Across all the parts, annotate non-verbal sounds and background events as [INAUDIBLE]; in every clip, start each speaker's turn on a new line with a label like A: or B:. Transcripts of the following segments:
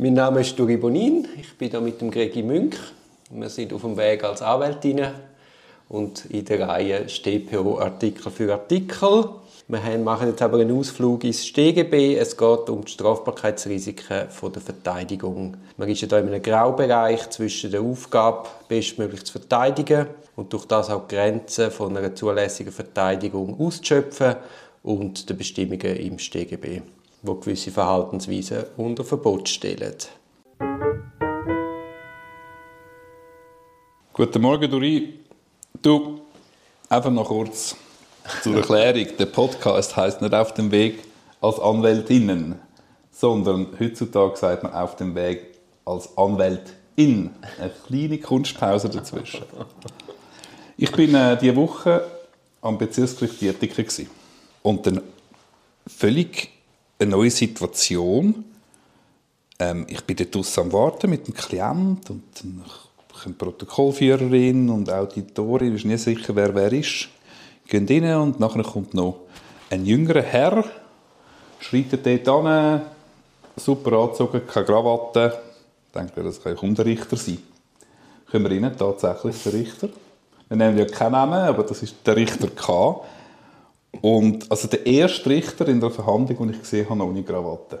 A: Mein Name ist Duri Bonin, ich bin hier mit dem Gregi Münch. Wir sind auf dem Weg als Anwältinnen und in der Reihe StPO Artikel für Artikel. Wir machen jetzt aber einen Ausflug ins StGB. Es geht um die Strafbarkeitsrisiken der Verteidigung. Man ist ja hier in einem Graubereich zwischen der Aufgabe, bestmöglich zu verteidigen und durch das auch die Grenzen von einer zulässigen Verteidigung auszuschöpfen und den Bestimmungen im StGB wo gewisse Verhaltensweisen unter Verbot stellen.
B: Guten Morgen, Duri. Du, einfach noch kurz zur Erklärung. Der Podcast heißt nicht auf dem Weg als Anwältinnen, sondern heutzutage sagt man auf dem Weg als Anwältin. Eine kleine Kunstpause dazwischen. Ich bin äh, diese Woche am Bezirksgericht Dietiken und dann völlig eine neue Situation. Ähm, ich bin dort am Warten mit dem Klient und dann kommt Protokollführerin und Auditorin, ich bin nicht sicher, wer wer ist. Gehen rein und nachher kommt noch ein jüngerer Herr, schreitet dort an, super angezogen, keine Krawatte. Ich denke, das kann ein Richter sein. Kommen wir rein, tatsächlich der Richter. Wir nennen ja keinen Namen, aber das ist der Richter K. Und also der erste Richter in der Verhandlung, den ich gesehen habe, ohne Krawatte.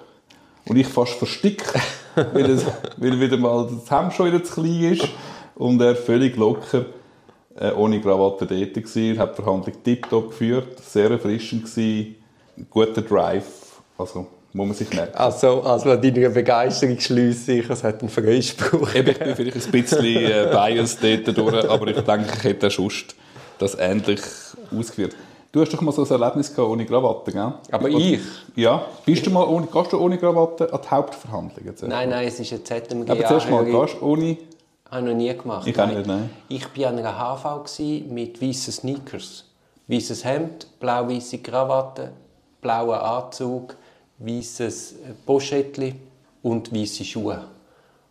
B: Und ich fast versteckt, [LAUGHS] weil, es, weil wieder mal das Hemd schon wieder zu klein ist und er völlig locker äh, ohne Krawatte dort war. hat die Verhandlung tiptop geführt, sehr erfrischend gewesen, guter Drive, also muss man sich merken.
A: Also, also an deiner Begeisterung schließe ich, es hat einen Freispruch.
B: Eben, ich bin vielleicht ein bisschen äh, biased dort durch, aber ich denke, ich hätte sonst das ähnlich ausgeführt. Du hast doch mal so ein Erlebnis gehabt ohne Krawatte, gell?
A: Aber ich?
B: Ja. Bist du mal ohne, gehst du ohne Krawatte an die Hauptverhandlung?
A: Nein, nein, es ist ein ZMG.
B: Aber zuerst mal, gehst du ohne...
A: Habe ich noch nie gemacht.
B: Ich auch nicht, nein.
A: Ich war an einer HV mit weißen Sneakers. Weißes Hemd, blau-weiße Krawatte, blauer Anzug, weißes Poschettli und weiße Schuhe.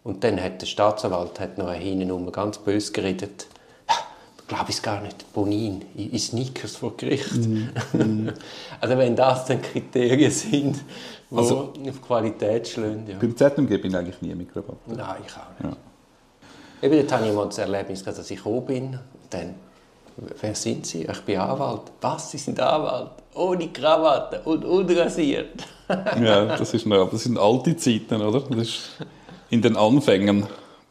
A: Und dann hat der Staatsanwalt hat noch hinten ganz böse geredet glaube ich gar nicht, Bonin, in Sneakers vor Gericht. Mm. [LAUGHS] also wenn das dann Kriterien sind, die also, auf Qualität schlagen. Ja.
B: Beim ZMG bin ich eigentlich nie mit Krawatte.
A: Nein, ich auch nicht. Ja. Eben, dort hatte ich mal das Erlebnis, dass ich gekommen bin. Dann, wer sind Sie? Ich bin Anwalt. Was, Sie sind Anwalt? Ohne Krawatte und unrasiert.
B: ja, das, ist noch, das sind alte Zeiten, oder? Das ist in den Anfängen.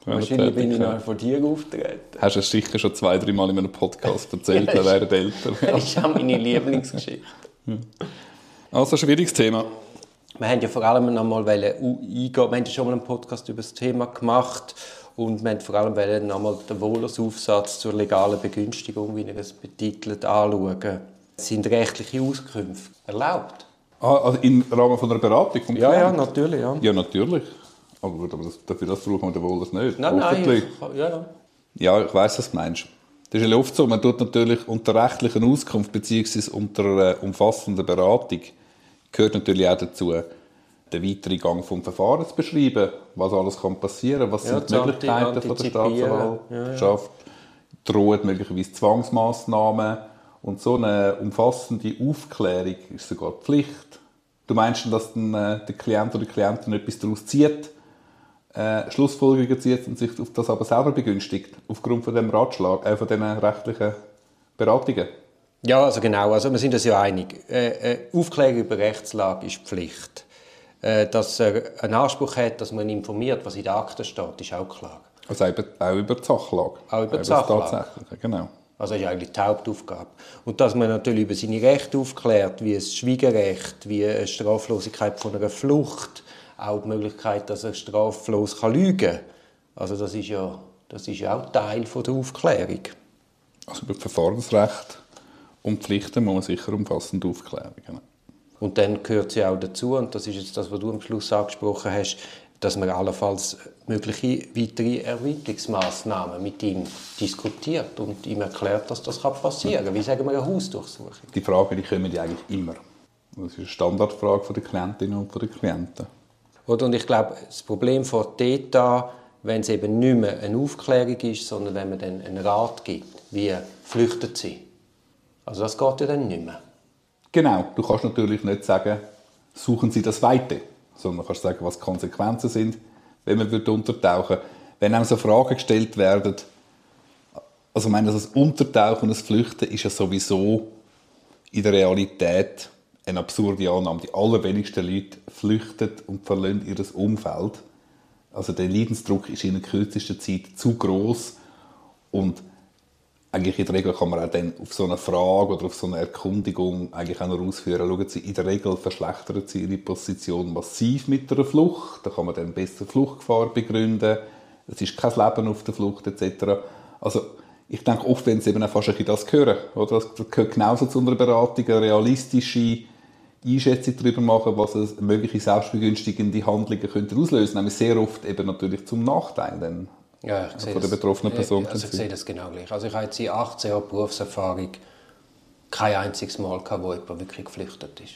A: Wahrscheinlich bin ich noch von dir auftreten.
B: Hast du es sicher schon zwei, drei Mal in einem Podcast erzählt, [LAUGHS] ja, wer älter. [LAUGHS]
A: Das ist auch meine Lieblingsgeschichte.
B: Also, schwieriges Thema.
A: Wir haben ja vor allem noch mal eingehen. Wir haben ja schon mal einen Podcast über das Thema gemacht und wir haben vor allem noch mal den Wohlersaufsatz zur legalen Begünstigung, wie wir es betitelt, anschauen. Sind rechtliche Auskünfte erlaubt?
B: Ah, also im Rahmen von einer Beratung
A: Ja, ja, natürlich. Ja,
B: ja natürlich. Aber gut, aber das, dafür das braucht man wohl das nicht.
A: Nein, nein, ich, ja, ja.
B: Ja, ich weiss, was du meinst. Das ist ja oft so, man tut natürlich unter rechtlicher Auskunft bzw. unter einer umfassenden Beratung gehört natürlich auch dazu, den weiteren Gang des Verfahrens zu beschreiben, was alles kann passieren was ja, sind die Möglichkeiten von der Staatsanwaltschaft, ja. drohen möglicherweise Zwangsmaßnahmen und so eine umfassende Aufklärung ist sogar Pflicht. Du meinst, dass äh, der Klient oder die Klientin etwas daraus zieht, äh, Schlussfolgerungen zieht und sich auf das aber selber begünstigt, aufgrund von dem Ratschlag, äh, von diesen rechtlichen Beratungen.
A: Ja, also genau, also wir sind uns ja einig. Äh, äh, Aufklärung über Rechtslage ist Pflicht. Äh, dass er einen Anspruch hat, dass man informiert, was in der Akte steht, ist auch klar.
B: Also auch über die Sachlage.
A: Auch über die Sachlage.
B: Genau.
A: Also das ist eigentlich die Hauptaufgabe. Und dass man natürlich über seine Rechte aufklärt, wie das Schwiegerrecht, wie eine Straflosigkeit von einer Flucht, auch die Möglichkeit, dass er straflos kann lügen kann. Also das ist ja, das ist auch Teil von der Aufklärung.
B: Also über Verfahrensrecht und Pflichten muss man sicher umfassend aufklären. Genau.
A: Und dann gehört sie auch dazu, und das ist jetzt das, was du am Schluss angesprochen hast, dass man allenfalls mögliche weitere Erweiterungsmaßnahmen mit ihm diskutiert und ihm erklärt, dass das passieren kann. Wie sagen wir eine Hausdurchsuchung?
B: Die Fragen die kommen ja eigentlich immer. Das ist eine Standardfrage der Klientinnen und der Klienten.
A: Oder? Und ich glaube, das Problem vor dort an, wenn es eben nicht mehr eine Aufklärung ist, sondern wenn man dann einen Rat gibt, wie flüchtet sie. Also das geht ja dann nicht mehr.
B: Genau, du kannst natürlich nicht sagen, suchen Sie das Weite, sondern du kannst sagen, was die Konsequenzen sind, wenn man würde untertauchen Wenn einem so Fragen gestellt werden, also ich meine, das Untertauchen und das Flüchten ist ja sowieso in der Realität eine absurde Annahme. Die allerwenigsten Leute flüchten und verlassen ihr Umfeld. Also der Leidensdruck ist in der kürzesten Zeit zu groß und eigentlich in der Regel kann man auch dann auf so eine Frage oder auf so eine Erkundigung eigentlich auch noch ausführen. Schauen Sie, in der Regel verschlechtern Sie Ihre Position massiv mit einer Flucht. Da kann man dann besser Fluchtgefahr begründen. Es ist kein Leben auf der Flucht etc. Also ich denke oft, wenn Sie eben auch fast ein das hören, oder? das gehört genauso zu einer Beratung, eine realistische Einschätzung darüber machen, was es mögliche selbstbegünstigende Handlungen könnte auslösen, nämlich sehr oft eben natürlich zum Nachteil dann
A: ja, ich
B: von der betroffenen Person.
A: Also ich sehe das genau gleich. Also ich habe jetzt in 18 Jahren Berufserfahrung kein einziges Mal gehabt, wo jemand wirklich geflüchtet ist.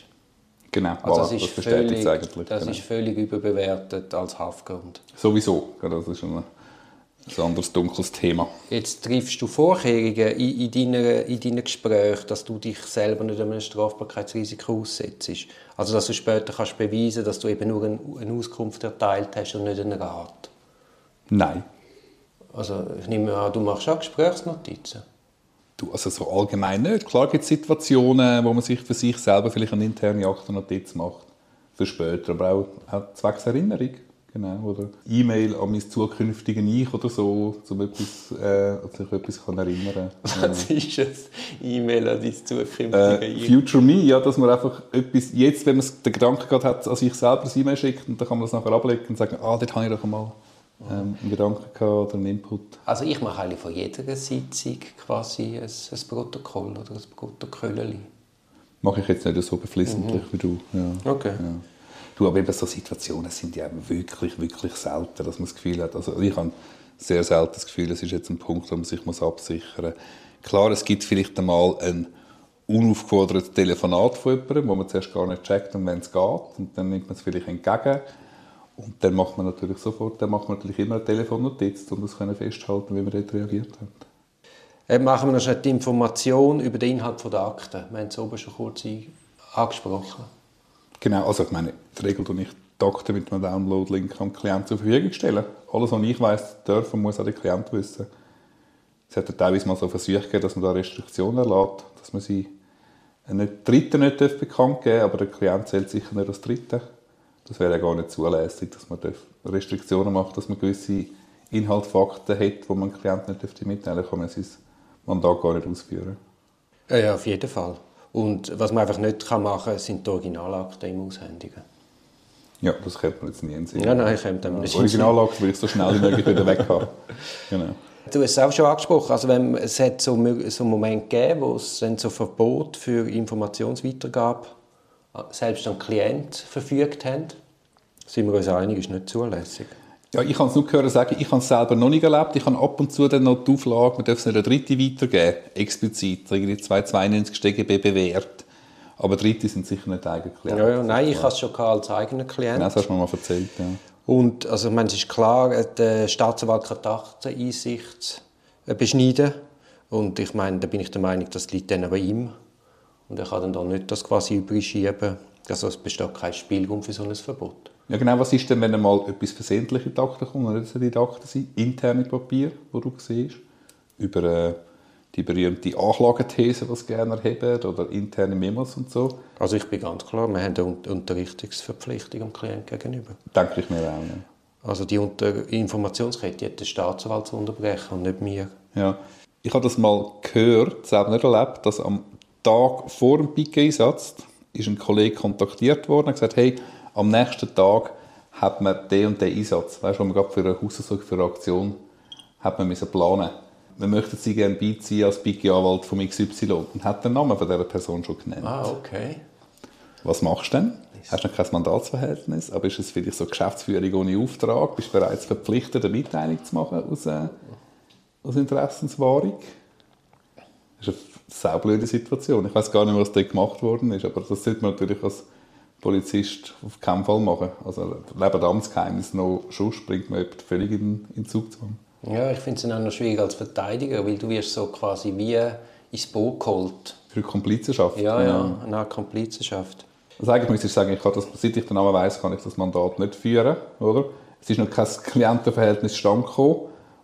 B: Genau,
A: also das, ist
B: das
A: völlig,
B: eigentlich.
A: Das
B: genau.
A: ist völlig überbewertet als Haftgrund.
B: Sowieso, das ist ein, ein anderes dunkles Thema.
A: Jetzt triffst du Vorkehrungen in, in, deinen, in deinen Gesprächen, dass du dich selber nicht einem Strafbarkeitsrisiko aussetzt. Also dass du später kannst beweisen dass du eben nur eine Auskunft erteilt hast und nicht einen Rat.
B: Nein.
A: Also ich nehme an, du machst auch Gesprächsnotizen.
B: Du, also so allgemein nicht. Klar gibt es Situationen, wo man sich für sich selber vielleicht eine interne Aktennotiz macht. Für später, aber auch, auch zwecks Erinnerung. Genau, oder E-Mail an mein zukünftiges Ich oder so, um etwas, äh, sich etwas kann erinnern
A: Was [LAUGHS] ist es? E-Mail an dein zukünftige
B: äh,
A: Ich?
B: Future Me, ja, dass man einfach etwas, jetzt, wenn man den Gedanken gerade hat, an sich selber ein E-Mail schickt, und dann kann man das nachher ablegen und sagen, ah, dort habe ich doch einmal ähm, einen Gedanken gehabt oder einen Input.
A: Also ich mache eigentlich von jeder Sitzung quasi ein, ein Protokoll oder ein Protokoll.
B: Mache ich jetzt nicht so beflissentlich
A: Mhm.
B: wie du. Ja.
A: Okay.
B: Ja. Du, aber eben so Situationen sind ja wirklich, wirklich selten, dass man das Gefühl hat, also ich habe sehr selten das Gefühl, es ist jetzt ein Punkt, wo man sich muss absichern muss. Klar, es gibt vielleicht einmal ein unaufgefordertes Telefonat von jemandem, wo man zuerst gar nicht checkt, um wenn es geht, und dann nimmt man es vielleicht entgegen. Und dann macht man natürlich sofort, dann macht man natürlich immer eine Telefonnotiz, um das können festhalten, wie man dort reagiert hat.
A: Äh, machen wir noch schnell die Information über den Inhalt der Akten. Wir haben es oben schon kurz angesprochen.
B: Genau, also ich meine, der Regel tue ich die Akten mit einem Download-Link am Klient zur Verfügung stellen. Alles, was ich weiss, darf und muss auch der Klient wissen. Es hat teilweise mal so Versuche dass man da Restriktionen erlaubt, dass man sie nicht Dritten nicht bekannt geben darf, aber der Klient zählt sicher nicht als Dritte. Das wäre ja gar nicht zulässig, dass man Restriktionen macht, dass man gewisse Inhaltsfakten hat, die man dem Klient nicht mitteilen darf, kann man sein Mandat gar nicht ausführen.
A: Ja, ja, auf jeden Fall. Und was man einfach nicht machen kann, sind die Originalakten im Aushändigen.
B: Ja, das könnte man jetzt nie sehen.
A: Ja, nein, ich könnte dem nicht
B: Originalakte will ich so schnell wie möglich wieder weg haben. [LAUGHS] Genau.
A: Du hast es auch schon angesprochen. Also wenn, es hat so, so einen Moment gegeben, wo es dann so Verbot für Informationsweitergabe selbst an Klient verfügt haben. Sind wir uns einig, ist nicht zulässig.
B: Ja, ich kann es nur hören sagen, ich habe es selber noch nicht erlebt. Ich habe ab und zu dann noch die Auflage, man darf es nicht eine Dritte weitergeben, explizit, irgendwie 292 StGB bewährt. Aber Dritte sind sicher nicht eigene Klienten.
A: Ja, ja, nein, ich habe es schon als eigener Klient.
B: Genau, das hast du mir mal erzählt, ja.
A: Und also, ich meine, es ist klar, der Staatsanwalt kann die Akteneinsicht beschneiden. Und ich meine, da bin ich der Meinung, das liegt dann bei ihm. Und er kann dann da nicht das quasi überschieben. Also es besteht kein Spielraum für so ein Verbot.
B: Ja, genau. Was ist denn, wenn einmal etwas versehentlich in die Akte kommt? Nicht in die Akte sein? Interne Papier, wo du siehst? Über äh, die berühmte Anklagethese, die sie gerne erheben, oder interne Memos und so.
A: Also ich bin ganz klar, wir haben eine Unterrichtungsverpflichtung dem Klienten gegenüber.
B: Denke ich mir auch. Ja.
A: Also die Unter Informationskette hat der Staatsanwalt zu unterbrechen und nicht mir.
B: Ja. Ich habe das mal gehört, selber nicht erlebt, dass am Tag vor dem Pike-Einsatz ist ein Kollege kontaktiert worden und gesagt, hey, am nächsten Tag hat man den und den Einsatz, weißt du, man gerade für eine Hausversuch, für eine Aktion, hat man müssen planen. Wir möchten Sie gerne beiziehen als Pike-Anwalt vom XY und hat den Namen von dieser Person schon genannt.
A: Ah, okay.
B: Was machst du denn? Hast du noch kein Mandatsverhältnis, aber ist es für dich so Geschäftsführung ohne Auftrag? Bist du bereits verpflichtet, eine Mitteilung zu machen aus, äh, aus Interessenswahrung? Das ist eine saublöde Situation. Ich weiß gar nicht, was dort gemacht worden ist, aber das sollte man natürlich als Polizist auf keinen Fall machen. Also neben Amtsgeheimnis noch schon bringt man jemanden völlig in, in Zugzwang.
A: Ja, ich finde es dann auch noch schwierig als Verteidiger, weil du wirst so quasi wie ins Boot geholt.
B: Für Komplizenschaft.
A: Ja, ja, eine Komplizenschaft.
B: Also eigentlich müsste ich sagen, ich kann das, seit ich den Namen weiss, kann ich das Mandat nicht führen, oder? es ist noch kein Klientenverhältnis stand gekommen,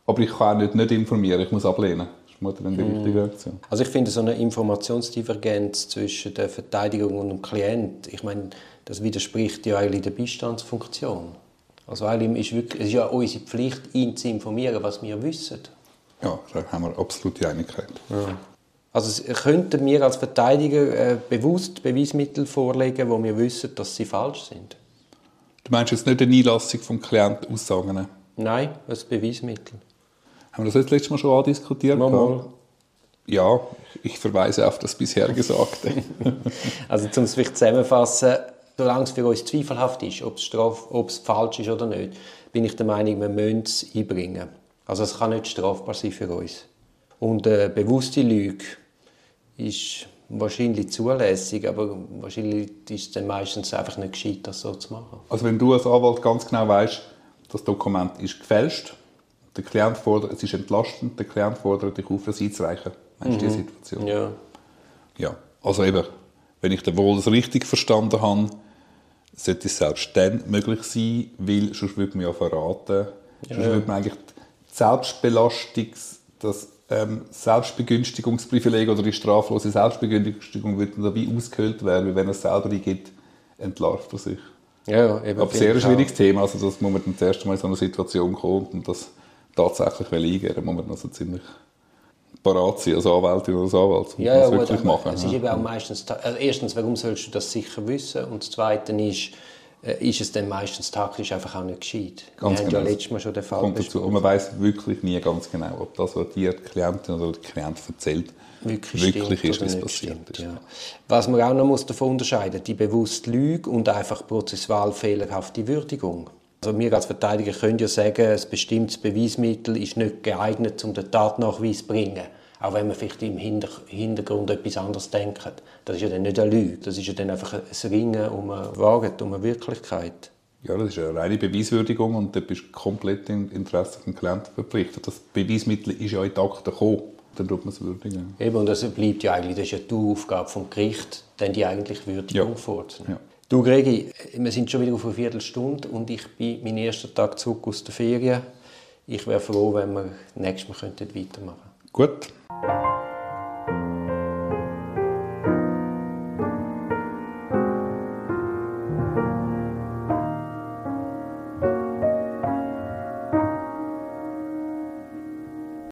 B: aber ich kann auch nicht, nicht informieren, ich muss ablehnen. Das ist mal dann die
A: Mhm.
B: richtige Reaktion.
A: Also ich finde so eine Informationsdivergenz zwischen der Verteidigung und dem Klient, ich meine, das widerspricht ja eigentlich der Beistandsfunktion. Also eigentlich ist wirklich, es ist ja unsere Pflicht, ihn zu informieren, was wir wissen.
B: Ja, da haben wir absolute Einigkeit.
A: Also es- könnten wir als Verteidiger äh, bewusst Beweismittel vorlegen, wo wir wissen, dass sie falsch sind?
B: Du meinst jetzt nicht eine Einlassung vom Klienten Aussagen?
A: Nein, ein Beweismittel.
B: Haben wir das jetzt letztes Mal schon andiskutiert?
A: Mal, mal.
B: Ja, ich verweise auf das bisher Gesagte. [LAUGHS]
A: Also um es vielleicht zusammenfassen, solange es für uns zweifelhaft ist, ob es, straf ob es falsch ist oder nicht, bin ich der Meinung, wir müssen es einbringen. Also es kann nicht strafbar sein für uns. Und eine bewusste Lüge ist wahrscheinlich zulässig, aber wahrscheinlich ist es dann meistens einfach nicht gescheit, das so zu machen.
B: Also wenn du als Anwalt ganz genau weißt, das Dokument ist gefälscht, der Klient fordert, es ist entlastend, der Klient fordert dich auf, es einzureichen. Meinst du die Situation?
A: Ja.
B: Ja. Also eben, wenn ich den Wohl richtig verstanden habe, sollte es selbst dann möglich sein, weil sonst würde man ja verraten, sonst würde man eigentlich die Selbstbelastungs-, das ähm, Selbstbegünstigungsprivileg oder die straflose Selbstbegünstigung würde wie ausgehöhlt werden, weil wenn er es selber eingibt, entlarvt er sich.
A: Ja, eben
B: Aber sehr ein schwieriges Thema, also das muss man dann das erste Mal in so eine Situation kommen und das tatsächlich eingehen, dann muss man also ziemlich parat sein als Anwältin oder als Anwalt, um
A: Ja,
B: das
A: ja gut,
B: wirklich machen.
A: es ist eben auch meistens, also erstens, warum sollst du das sicher wissen? Und das Zweite ist, äh, ist es dann meistens taktisch einfach auch nicht gescheit.
B: Ganz
A: Wir haben
B: genau.
A: ja letztes Mal schon den Fall
B: kommt dazu. Und man weiß wirklich nie ganz genau, ob das, was dir die Klientin oder der Klient erzählt,
A: wirklich,
B: wirklich ist,
A: nicht
B: passiert
A: stimmt,
B: ist.
A: Ja. Was man auch noch muss davon unterscheiden die bewusste Lüge und einfach prozessual fehlerhafte Würdigung. Also wir als Verteidiger können ja sagen, ein bestimmtes Beweismittel ist nicht geeignet, um den Tatnachweis zu bringen. Auch wenn man vielleicht im Hinter Hintergrund etwas anderes denkt. Das ist ja dann nicht eine Lüge, das ist ja dann einfach ein Ringen um eine Wahrheit, um eine Wirklichkeit.
B: Ja, das ist eine reine Beweiswürdigung und da bist du komplett im Interesse des Klienten verpflichtet. Das Beweismittel ist ja in die Akte gekommen, dann tut man es würdigen.
A: Eben, und das bleibt ja eigentlich, das ist ja die Aufgabe vom Gericht, dann die eigentliche Würdigung
B: Ja.
A: vorzunehmen.
B: Ja.
A: Du, Gregi, wir sind schon wieder auf eine Viertelstunde und ich bin meinen ersten Tag zurück aus der Ferien. Ich wäre froh, wenn wir nächstes Mal könnten weitermachen
B: Gut.